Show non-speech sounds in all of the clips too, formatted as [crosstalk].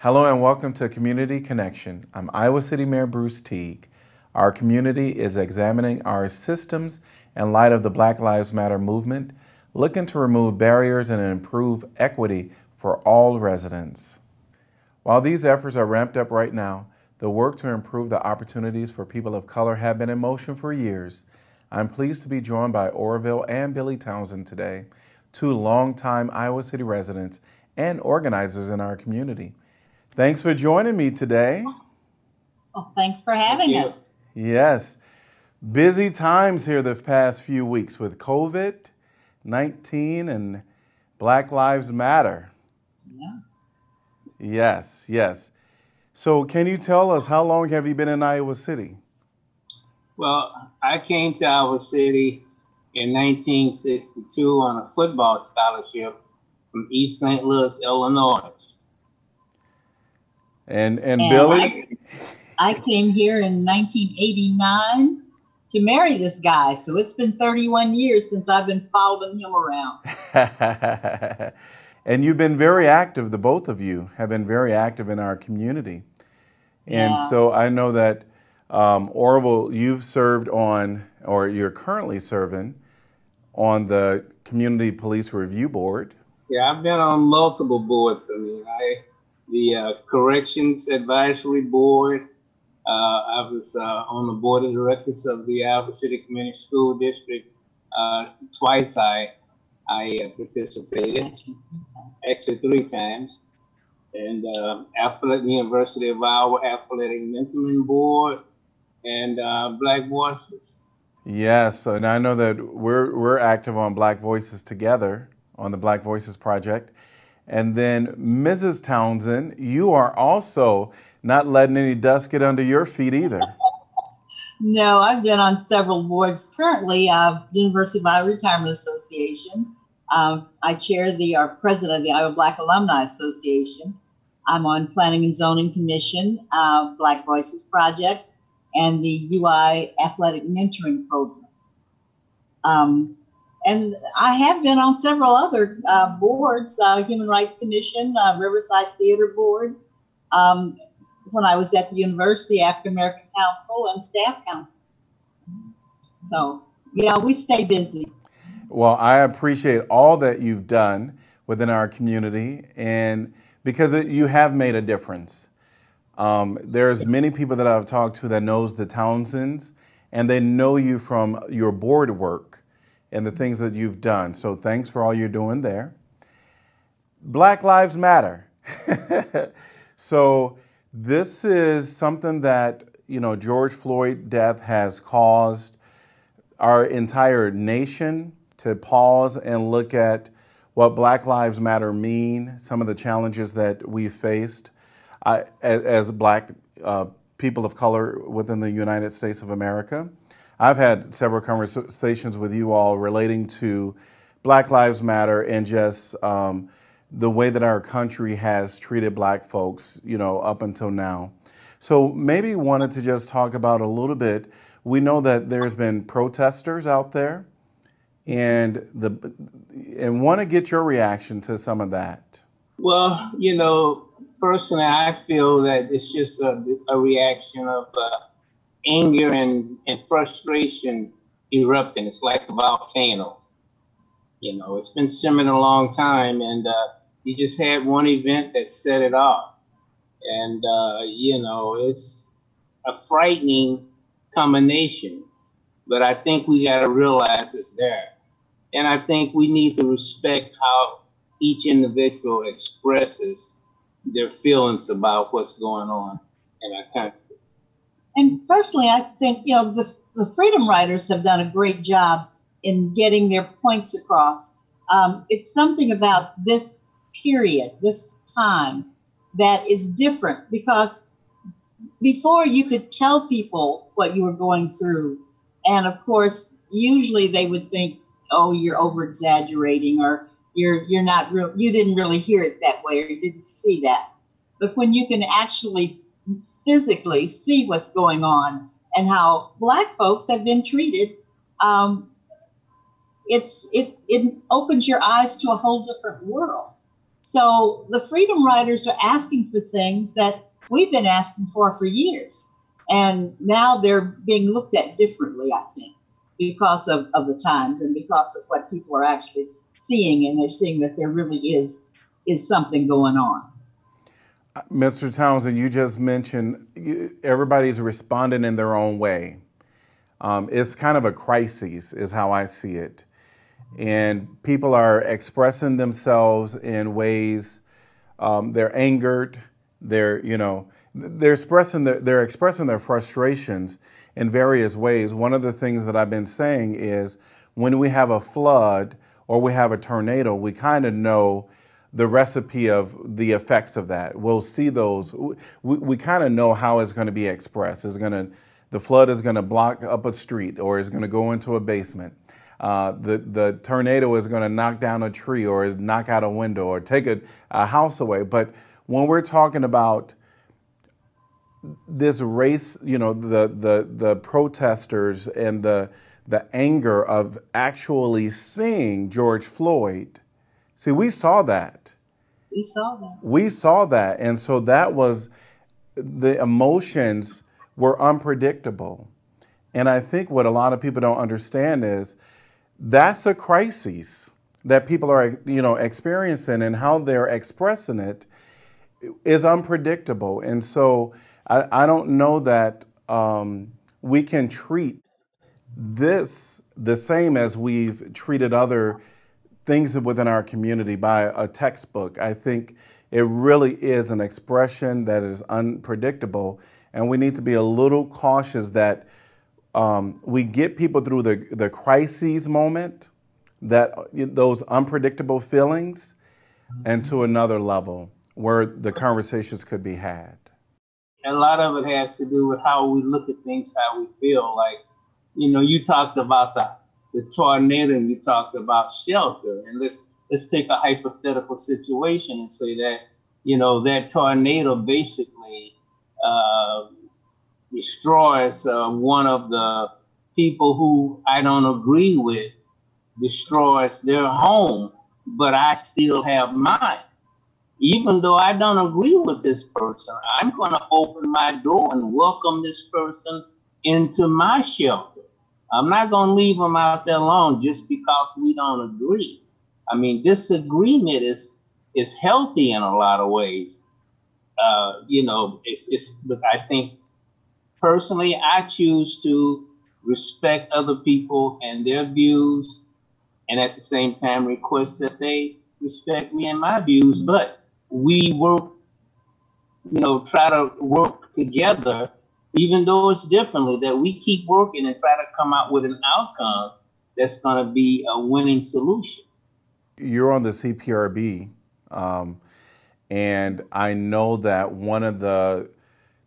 Hello and welcome to Community Connection. I'm Iowa City Mayor Bruce Teague. Our community is examining our systems in light of the Black Lives Matter movement, looking to remove barriers and improve equity for all residents. While these efforts are ramped up right now, the work to improve the opportunities for people of color have been in motion for years. I'm pleased to be joined by Orville and Billie Townsend today, two longtime Iowa City residents and organizers in our community. Thanks for joining me today. Well, thanks for having you. us. Yes, busy times here the past few weeks with COVID 19 and Black Lives Matter. Yeah. Yes, yes. So, can you tell us how long have you been in Iowa City? Well, I came to Iowa City in 1962 on a football scholarship from East St. Louis, Illinois. And and And Billie? I came here in 1989 to marry this guy, so it's been 31 years since I've been following him around. [laughs] and you've been very active, the both of you have been very active in our community. And Yeah. so I know that um, Orville, you've served on, or you're currently serving on the Community Police Review Board. Yeah, I've been on multiple boards. I mean, I the uh, Corrections Advisory Board. Uh, I was uh, on the board of directors of the Iowa City Community School District. Uh, twice I I uh, participated. actually three times. And uh, Athletic University of Iowa Athletic Mentoring Board and uh, Black Voices. Yes, and I know that we're we're active on Black Voices together on the Black Voices project. And then Mrs. Townsend, you are also not letting any dust get under your feet either. No, I've been on several boards. Currently, uh, University of Iowa Retirement Association. Um, I chair the our president of the Iowa Black Alumni Association. I'm on Planning and Zoning Commission, uh, Black Voices Projects, and the UI Athletic Mentoring Program. Um, and I have been on several other uh, boards, uh, Human Rights Commission, uh, Riverside Theater Board. Um, when I was at the university, African American Council and Staff Council. So, yeah, we stay busy. Well, I appreciate all that you've done within our community, and because it, you have made a difference. Um, there's many people that I've talked to that knows the Townsends, and they know you from your board work and the things that you've done. So thanks for all you're doing there. Black Lives Matter. [laughs] so this is something that you know George Floyd death has caused our entire nation to pause and look at what Black Lives Matter mean, some of the challenges that we've faced I, as, as Black uh, people of color within the United States of America. I've had several conversations with you all relating to Black Lives Matter and just um, the way that our country has treated Black folks, you know, up until now. So maybe wanted to just talk about a little bit. We know that there's been protesters out there, and the and want to get your reaction to some of that. Well, you know, personally, I feel that it's just a, a reaction of uh, anger and, and frustration erupting. It's like a volcano. You know, it's been simmering a long time, and uh, you just had one event that set it off. And, uh, you know, it's a frightening combination, but I think we got to realize it's there. And I think we need to respect how each individual expresses their feelings about what's going on in our country. And personally, I think, you know, the, the Freedom Riders have done a great job in getting their points across. Um, it's something about this period, this time, that is different because before you could tell people what you were going through. And of course, usually they would think, oh, you're over exaggerating or you're, you're not real, you didn't really hear it that way or you didn't see that. But when you can actually physically see what's going on and how black folks have been treated, um, it's it it opens your eyes to a whole different world. So the Freedom Riders are asking for things that we've been asking for for years. And now they're being looked at differently, I think, because of, of the times and because of what people are actually seeing. And they're seeing that there really is, is something going on. Mr. Townsend, you just mentioned everybody's responding in their own way. Um, it's kind of a crisis, is how I see it. And people are expressing themselves in ways um, they're angered, they're, you know, they're expressing their, they're expressing their frustrations in various ways. One of the things that I've been saying is when we have a flood or we have a tornado, we kind of know the recipe of the effects of that. We'll see those. We, we kind of know how it's going to be expressed. It's going to, the flood is going to block up a street or it's going to go into a basement. Uh, the, the tornado is going to knock down a tree or knock out a window or take a, a house away. But when we're talking about this race, you know, the, the, the protesters and the, the anger of actually seeing George Floyd, See, we saw that. We saw that. We saw that. And so that was the emotions were unpredictable. And I think what a lot of people don't understand is that's a crisis that people are, you know, experiencing and how they're expressing it is unpredictable. And so I, I don't know that um, we can treat this the same as we've treated other things within our community by a textbook. I think it really is an expression that is unpredictable, and we need to be a little cautious that um, we get people through the, the crises moment, that those unpredictable feelings, and to another level where the conversations could be had. A lot of it has to do with how we look at things, how we feel. Like, you know, you talked about the the tornado and you talked about shelter. And let's let's take a hypothetical situation and say that you know that tornado basically uh, destroys uh, one of the people who I don't agree with, destroys their home, but I still have mine. Even though I don't agree with this person, I'm going to open my door and welcome this person into my shelter. I'm not going to leave them out there alone just because we don't agree. I mean, disagreement is is healthy in a lot of ways. Uh, you know, it's, it's, I think personally, I choose to respect other people and their views, and at the same time request that they respect me and my views. But we work, you know, try to work together even though it's differently, that we keep working and try to come out with an outcome that's going to be a winning solution. You're on the CPRB, um, and I know that one of the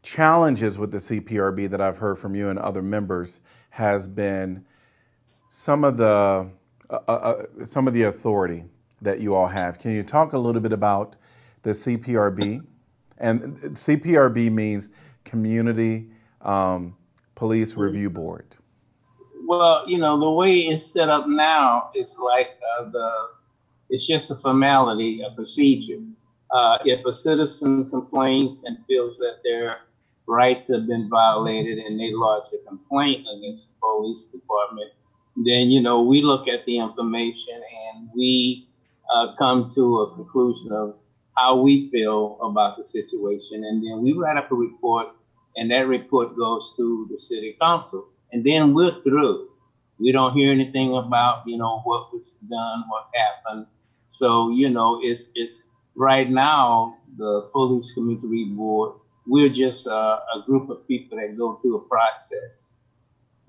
challenges with the CPRB that I've heard from you and other members has been some of the uh, uh, uh some of the authority that you all have. Can you talk a little bit about the CPRB? And CPRB means Community um, Police Review Board? Well, you know, the way it's set up now is like uh, the, it's just a formality, a procedure. Uh, if a citizen complains and feels that their rights have been violated and they lodge a complaint against the police department, then, you know, we look at the information and we uh, come to a conclusion of how we feel about the situation. And then we write up a report and that report goes to the city council, and then we're through. We don't hear anything about you know what was done, what happened. So you know, it's it's right now the police community board. We're just uh, a group of people that go through a process,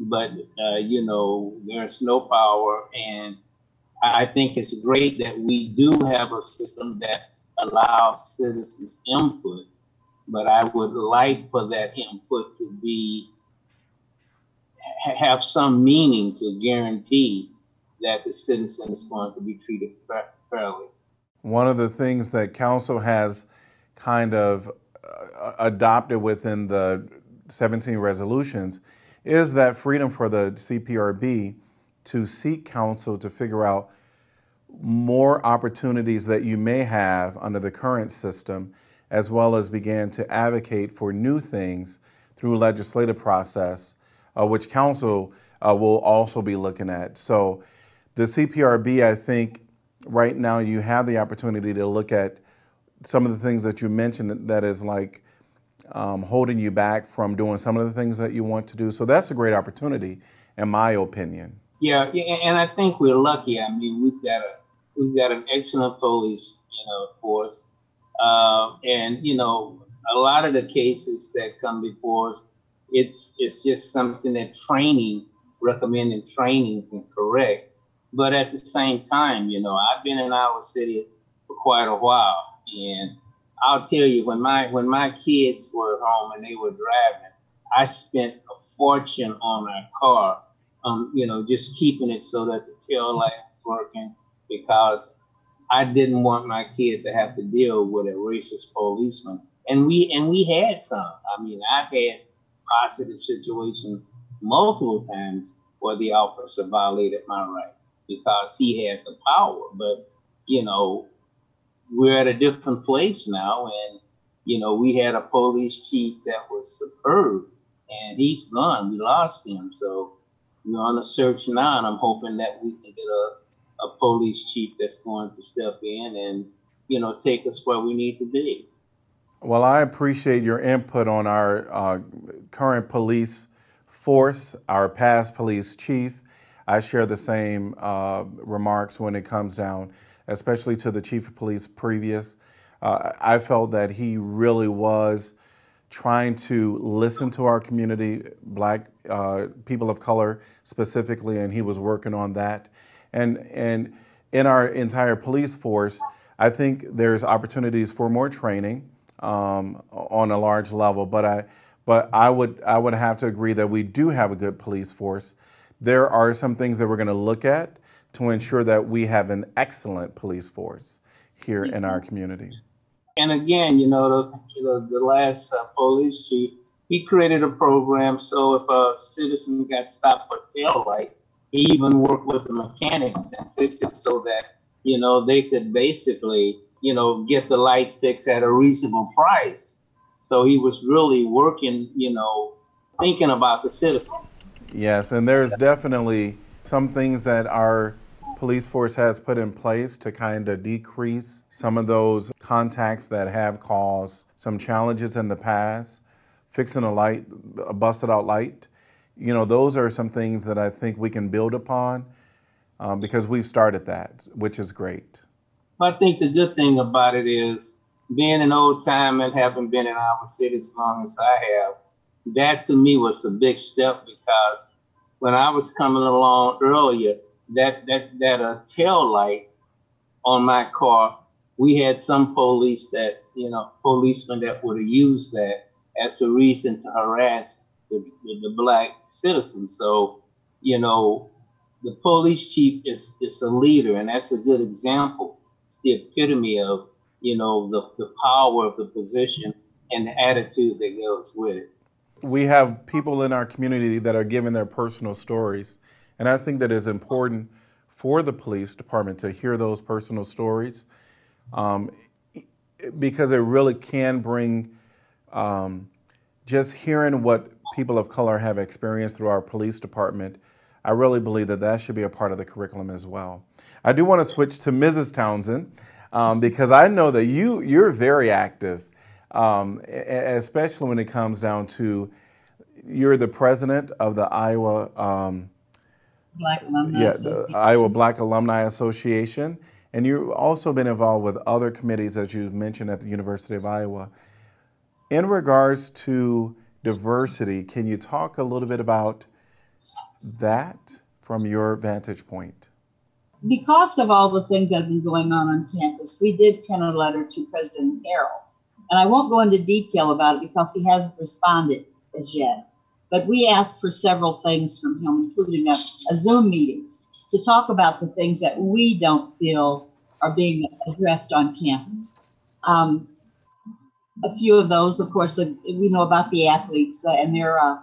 but uh, you know, there's no power, and I think it's great that we do have a system that allows citizens input but I would like for that input to be have some meaning to guarantee that the citizen is going to be treated fairly. One of the things that council has kind of uh, adopted within the 17 resolutions is that freedom for the CPRB to seek counsel to figure out more opportunities that you may have under the current system, as well as began to advocate for new things through legislative process, uh, which council uh, will also be looking at. So the CPRB, I think right now you have the opportunity to look at some of the things that you mentioned that is like um, holding you back from doing some of the things that you want to do. So that's a great opportunity, in my opinion. Yeah, and I think we're lucky. I mean, we've got a we've got an excellent police, you know, force, uh, and you know, a lot of the cases that come before us, it's it's just something that training, recommending training can correct. But at the same time, you know, I've been in Iowa City for quite a while, and I'll tell you, when my when my kids were home and they were driving, I spent a fortune on our car, um, you know, just keeping it so that the tail light was working because I didn't want my kid to have to deal with a racist policeman. And we and we had some. I mean, I've had positive situations multiple times where the officer violated my right because he had the power. But you know, we're at a different place now, and you know, we had a police chief that was superb, and he's gone. We lost him, so we're on a search now, and I'm hoping that we can get a a police chief that's going to step in and you know take us where we need to be. Well, I appreciate your input on our uh, current police force, our past police chief. I share the same uh, remarks when it comes down, especially to the chief of police previous. Uh, I felt that he really was trying to listen to our community, black uh, people of color specifically, and he was working on that. And, and in our entire police force, I think there's opportunities for more training um, on a large level, but I, but I would, I would have to agree that we do have a good police force. There are some things that we're going to look at to ensure that we have an excellent police force here in our community. And again, you know, the, the, the last uh, police chief, he created a program so if a citizen got stopped for tail light, he even worked with the mechanics and fixed it so that you know they could basically you know get the light fixed at a reasonable price. So he was really working, you know, thinking about the citizens. Yes, and there's definitely some things that our police force has put in place to kind of decrease some of those contacts that have caused some challenges in the past. Fixing a light, a busted out light, you know, those are some things that I think we can build upon um, because we've started that, which is great. I think the good thing about it is being an old time and having been in our city as long as I have, that to me was a big step because when I was coming along earlier, that that that uh, tail light on my car, we had some police that you know policemen that would have used that as a reason to harass the, the black citizens. So, you know, the police chief is, is a leader, and that's a good example. It's the epitome of, you know, the, the power of the position and the attitude that goes with it. We have people in our community that are giving their personal stories, and I think that is important for the police department to hear those personal stories um, because it really can bring um, just hearing what people of color have experienced through our police department, I really believe that that should be a part of the curriculum as well. I do want to switch to Mrs. Townsend um, because I know that you you're very active, um, especially when it comes down to you're the president of the Iowa um, Black Alumni yeah, the Iowa Black Alumni Association, and you've also been involved with other committees as you mentioned at the University of Iowa. In regards to diversity. Can you talk a little bit about that from your vantage point? Because of all the things that have been going on on campus, we did pen a letter to President Harreld. And I won't go into detail about it because he hasn't responded as yet. But we asked for several things from him, including a, a Zoom meeting to talk about the things that we don't feel are being addressed on campus. Um, a few of those, of course, uh, we know about the athletes and their uh,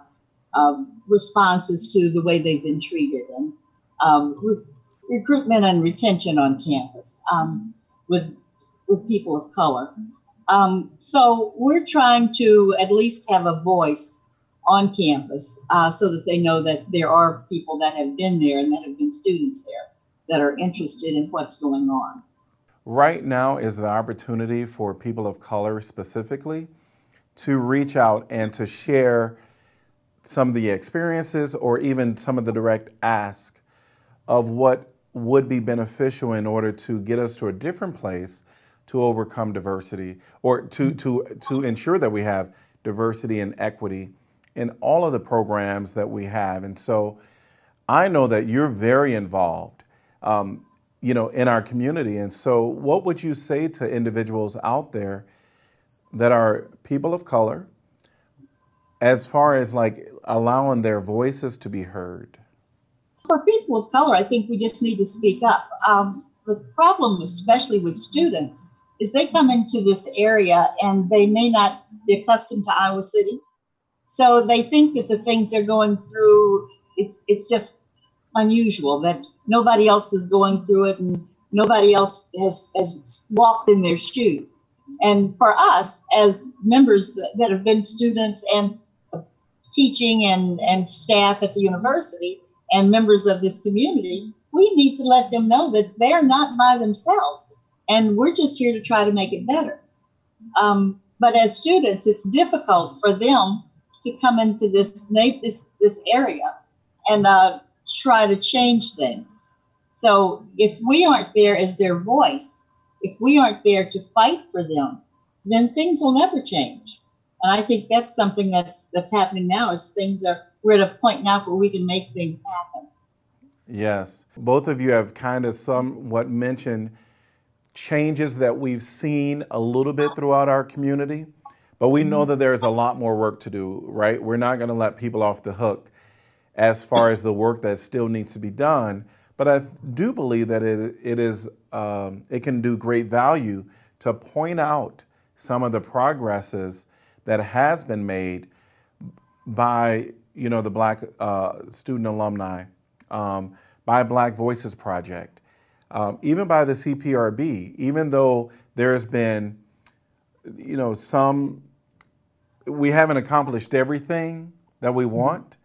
um, responses to the way they've been treated. And um, recruitment and retention on campus um, with with people of color. Um, so we're trying to at least have a voice on campus uh, so that they know that there are people that have been there and that have been students there that are interested in what's going on. Right now is the opportunity for people of color specifically to reach out and to share some of the experiences or even some of the direct ask of what would be beneficial in order to get us to a different place to overcome diversity or to, to, to ensure that we have diversity and equity in all of the programs that we have. And so I know that you're very involved, um, you know, in our community. And so what would you say to individuals out there that are people of color as far as like allowing their voices to be heard? For people of color, I think we just need to speak up. Um, the problem, especially with students, is they come into this area and they may not be accustomed to Iowa City. So they think that the things they're going through, it's, it's just unusual that nobody else is going through it and nobody else has, has walked in their shoes. And for us, as members that, that have been students and teaching and, and staff at the university and members of this community, we need to let them know that they're not by themselves and we're just here to try to make it better. Um, but as students, it's difficult for them to come into this this this area and uh, try to change things. So if we aren't there as their voice, if we aren't there to fight for them, then things will never change. And I think that's something that's that's happening now. Is things are we're at a point now where we can make things happen. Yes, both of you have kind of somewhat mentioned changes that we've seen a little bit throughout our community, but we know that there's a lot more work to do, right? We're not going to let people off the hook as far as the work that still needs to be done. But I do believe that it, it is um, it can do great value to point out some of the progresses that has been made by you know the Black uh, student alumni, um, by Black Voices Project, um, even by the CPRB, even though there has been, you know, some, we haven't accomplished everything that we want,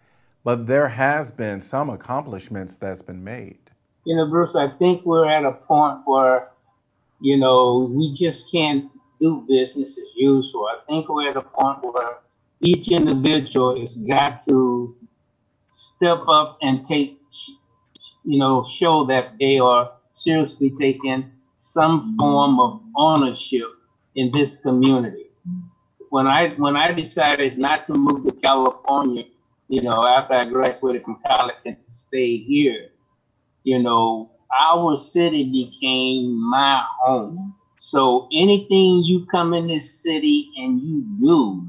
but there has been some accomplishments that's been made. You know, Bruce, I think we're at a point where, you know, we just can't do business as usual. I think we're at a point where each individual has got to step up and take, you know, show that they are seriously taking some form of ownership in this community. When I when I decided not to move to California, you know, after I graduated from college and to stay here, you know, our city became my home. So anything you come in this city and you do,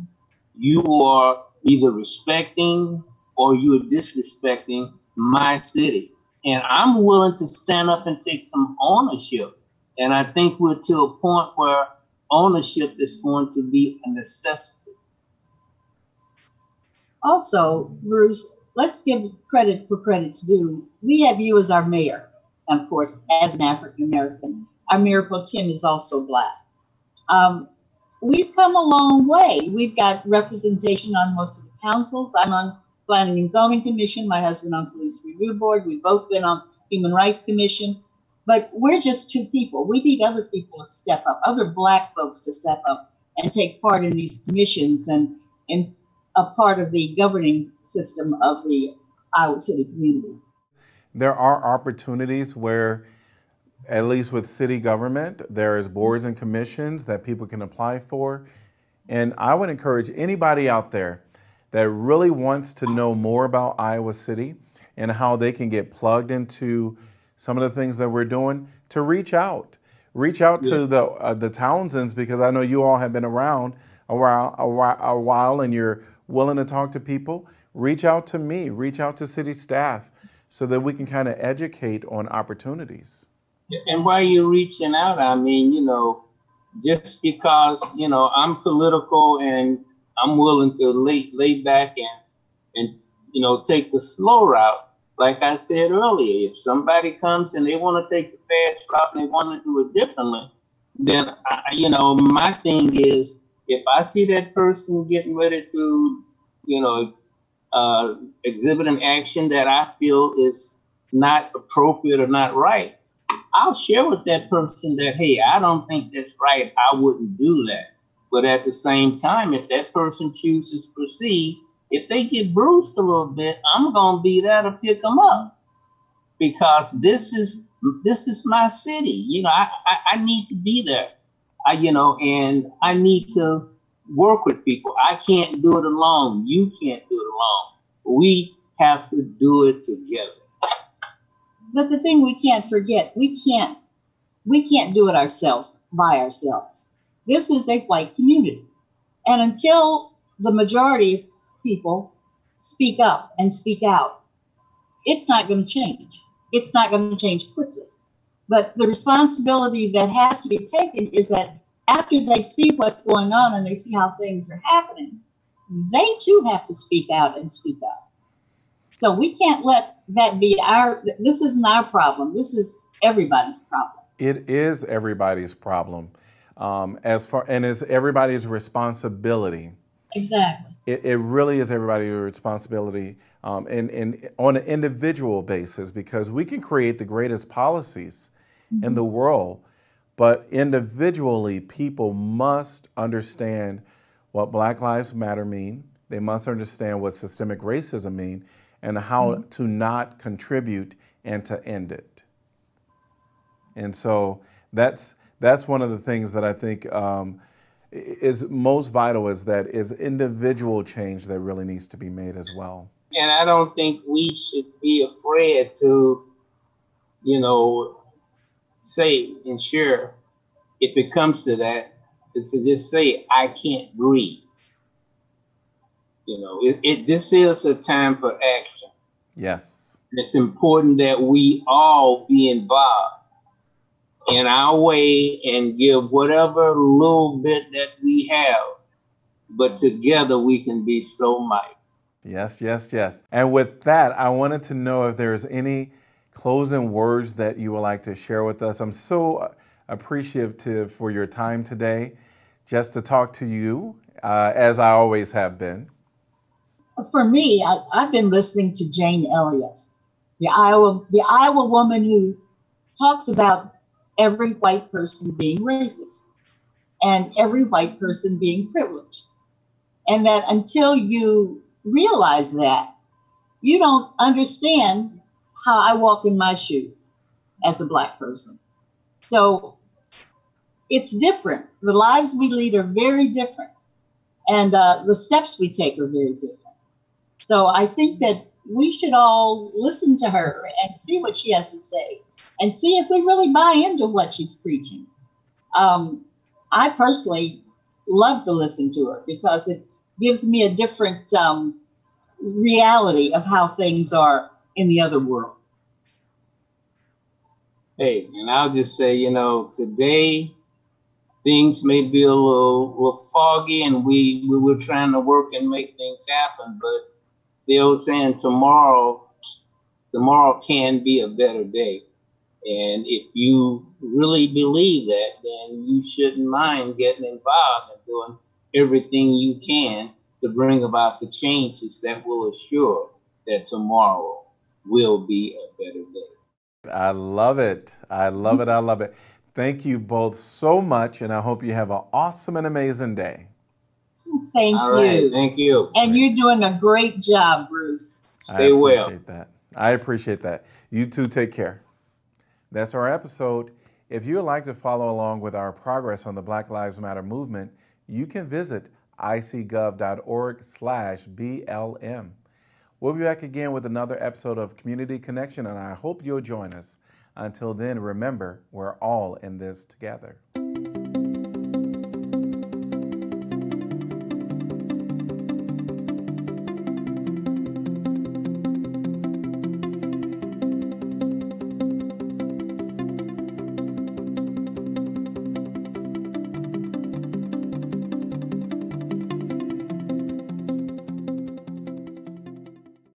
you are either respecting or you are disrespecting my city. And I'm willing to stand up and take some ownership. And I think we're to a point where ownership is going to be a necessity. Also, Bruce, let's give credit for credit's due. We have you as our mayor, of course, as an African American. Our pro tem is also black. Um, we've come a long way. We've got representation on most of the councils. I'm on Planning and Zoning Commission, my husband on Police Review Board. We've both been on Human Rights Commission. But we're just two people. We need other people to step up, other black folks to step up and take part in these commissions and, and a part of the governing system of the Iowa City community. There are opportunities where, at least with city government, there is boards and commissions that people can apply for. And I would encourage anybody out there that really wants to know more about Iowa City and how they can get plugged into some of the things that we're doing, to reach out. Reach out yeah. to the uh, the Townsends because I know you all have been around a while, a while, a while, and you're willing to talk to people. Reach out to me. Reach out to city staff so that we can kind of educate on opportunities. And while you're reaching out, I mean, you know, just because you know I'm political and I'm willing to lay lay back and and you know take the slow route. like I said earlier, if somebody comes and they want to take the fast route and they want to do it differently, then I, you know my thing is if I see that person getting ready to, you know, uh, exhibit an action that I feel is not appropriate or not right, I'll share with that person that hey, I don't think that's right. I wouldn't do that. But at the same time, if that person chooses to proceed, if they get bruised a little bit, I'm gonna be there to pick them up because this is this is my city. You know, I, I, I need to be there. I you know, and I need to work with people. I can't do it alone. You can't do it alone. We have to do it together. But the thing we can't forget, we can't we can't do it ourselves by ourselves. This is a white community. And until the majority of people speak up and speak out, it's not going to change. It's not going to change quickly. But the responsibility that has to be taken is that after they see what's going on and they see how things are happening, they too have to speak out and speak up. So we can't let that be our, this isn't our problem. This is everybody's problem. It is everybody's problem. Um, as far and it's everybody's responsibility. Exactly. It, it really is everybody's responsibility um, and, and on an individual basis because we can create the greatest policies mm-hmm. in the world, but individually, people must understand what Black Lives Matter mean. They must understand what systemic racism mean and how mm-hmm. to not contribute and to end it. And so that's that's one of the things that I think um, is most vital is that is individual change that really needs to be made as well. And I don't think we should be afraid to, you know, say and share if it comes to that to just say I can't breathe. You know, it, it this is a time for action. Yes. It's important that we all be involved in our way and give whatever little bit that we have. But together we can be so mighty. Yes, yes, yes. And with that, I wanted to know if there's any closing words that you would like to share with us. I'm so appreciative for your time today, just to talk to you, uh, as I always have been. For me, I, I've been listening to Jane Elliott, the Iowa, the Iowa woman who talks about every white person being racist and every white person being privileged. And that until you realize that, you don't understand how I walk in my shoes as a black person. So it's different. The lives we lead are very different. And uh, the steps we take are very different. So I think that we should all listen to her and see what she has to say and see if we really buy into what she's preaching. Um, I personally love to listen to her because it gives me a different um, reality of how things are in the other world. Hey, and I'll just say, you know, today things may be a little, little foggy and we, we were trying to work and make things happen, but the old saying tomorrow, tomorrow can be a better day. And if you really believe that, then you shouldn't mind getting involved and doing everything you can to bring about the changes that will assure that tomorrow will be a better day. I love it. I love it. I love it. Thank you both so much, and I hope you have an awesome and amazing day. Thank All you. Right, thank you. And you're doing a great job, Bruce. Stay well. I appreciate that. I appreciate that. You too, take care. That's our episode. If you would like to follow along with our progress on the Black Lives Matter movement, you can visit icgov.org slash BLM. We'll be back again with another episode of Community Connection, and I hope you'll join us. Until then, remember, we're all in this together.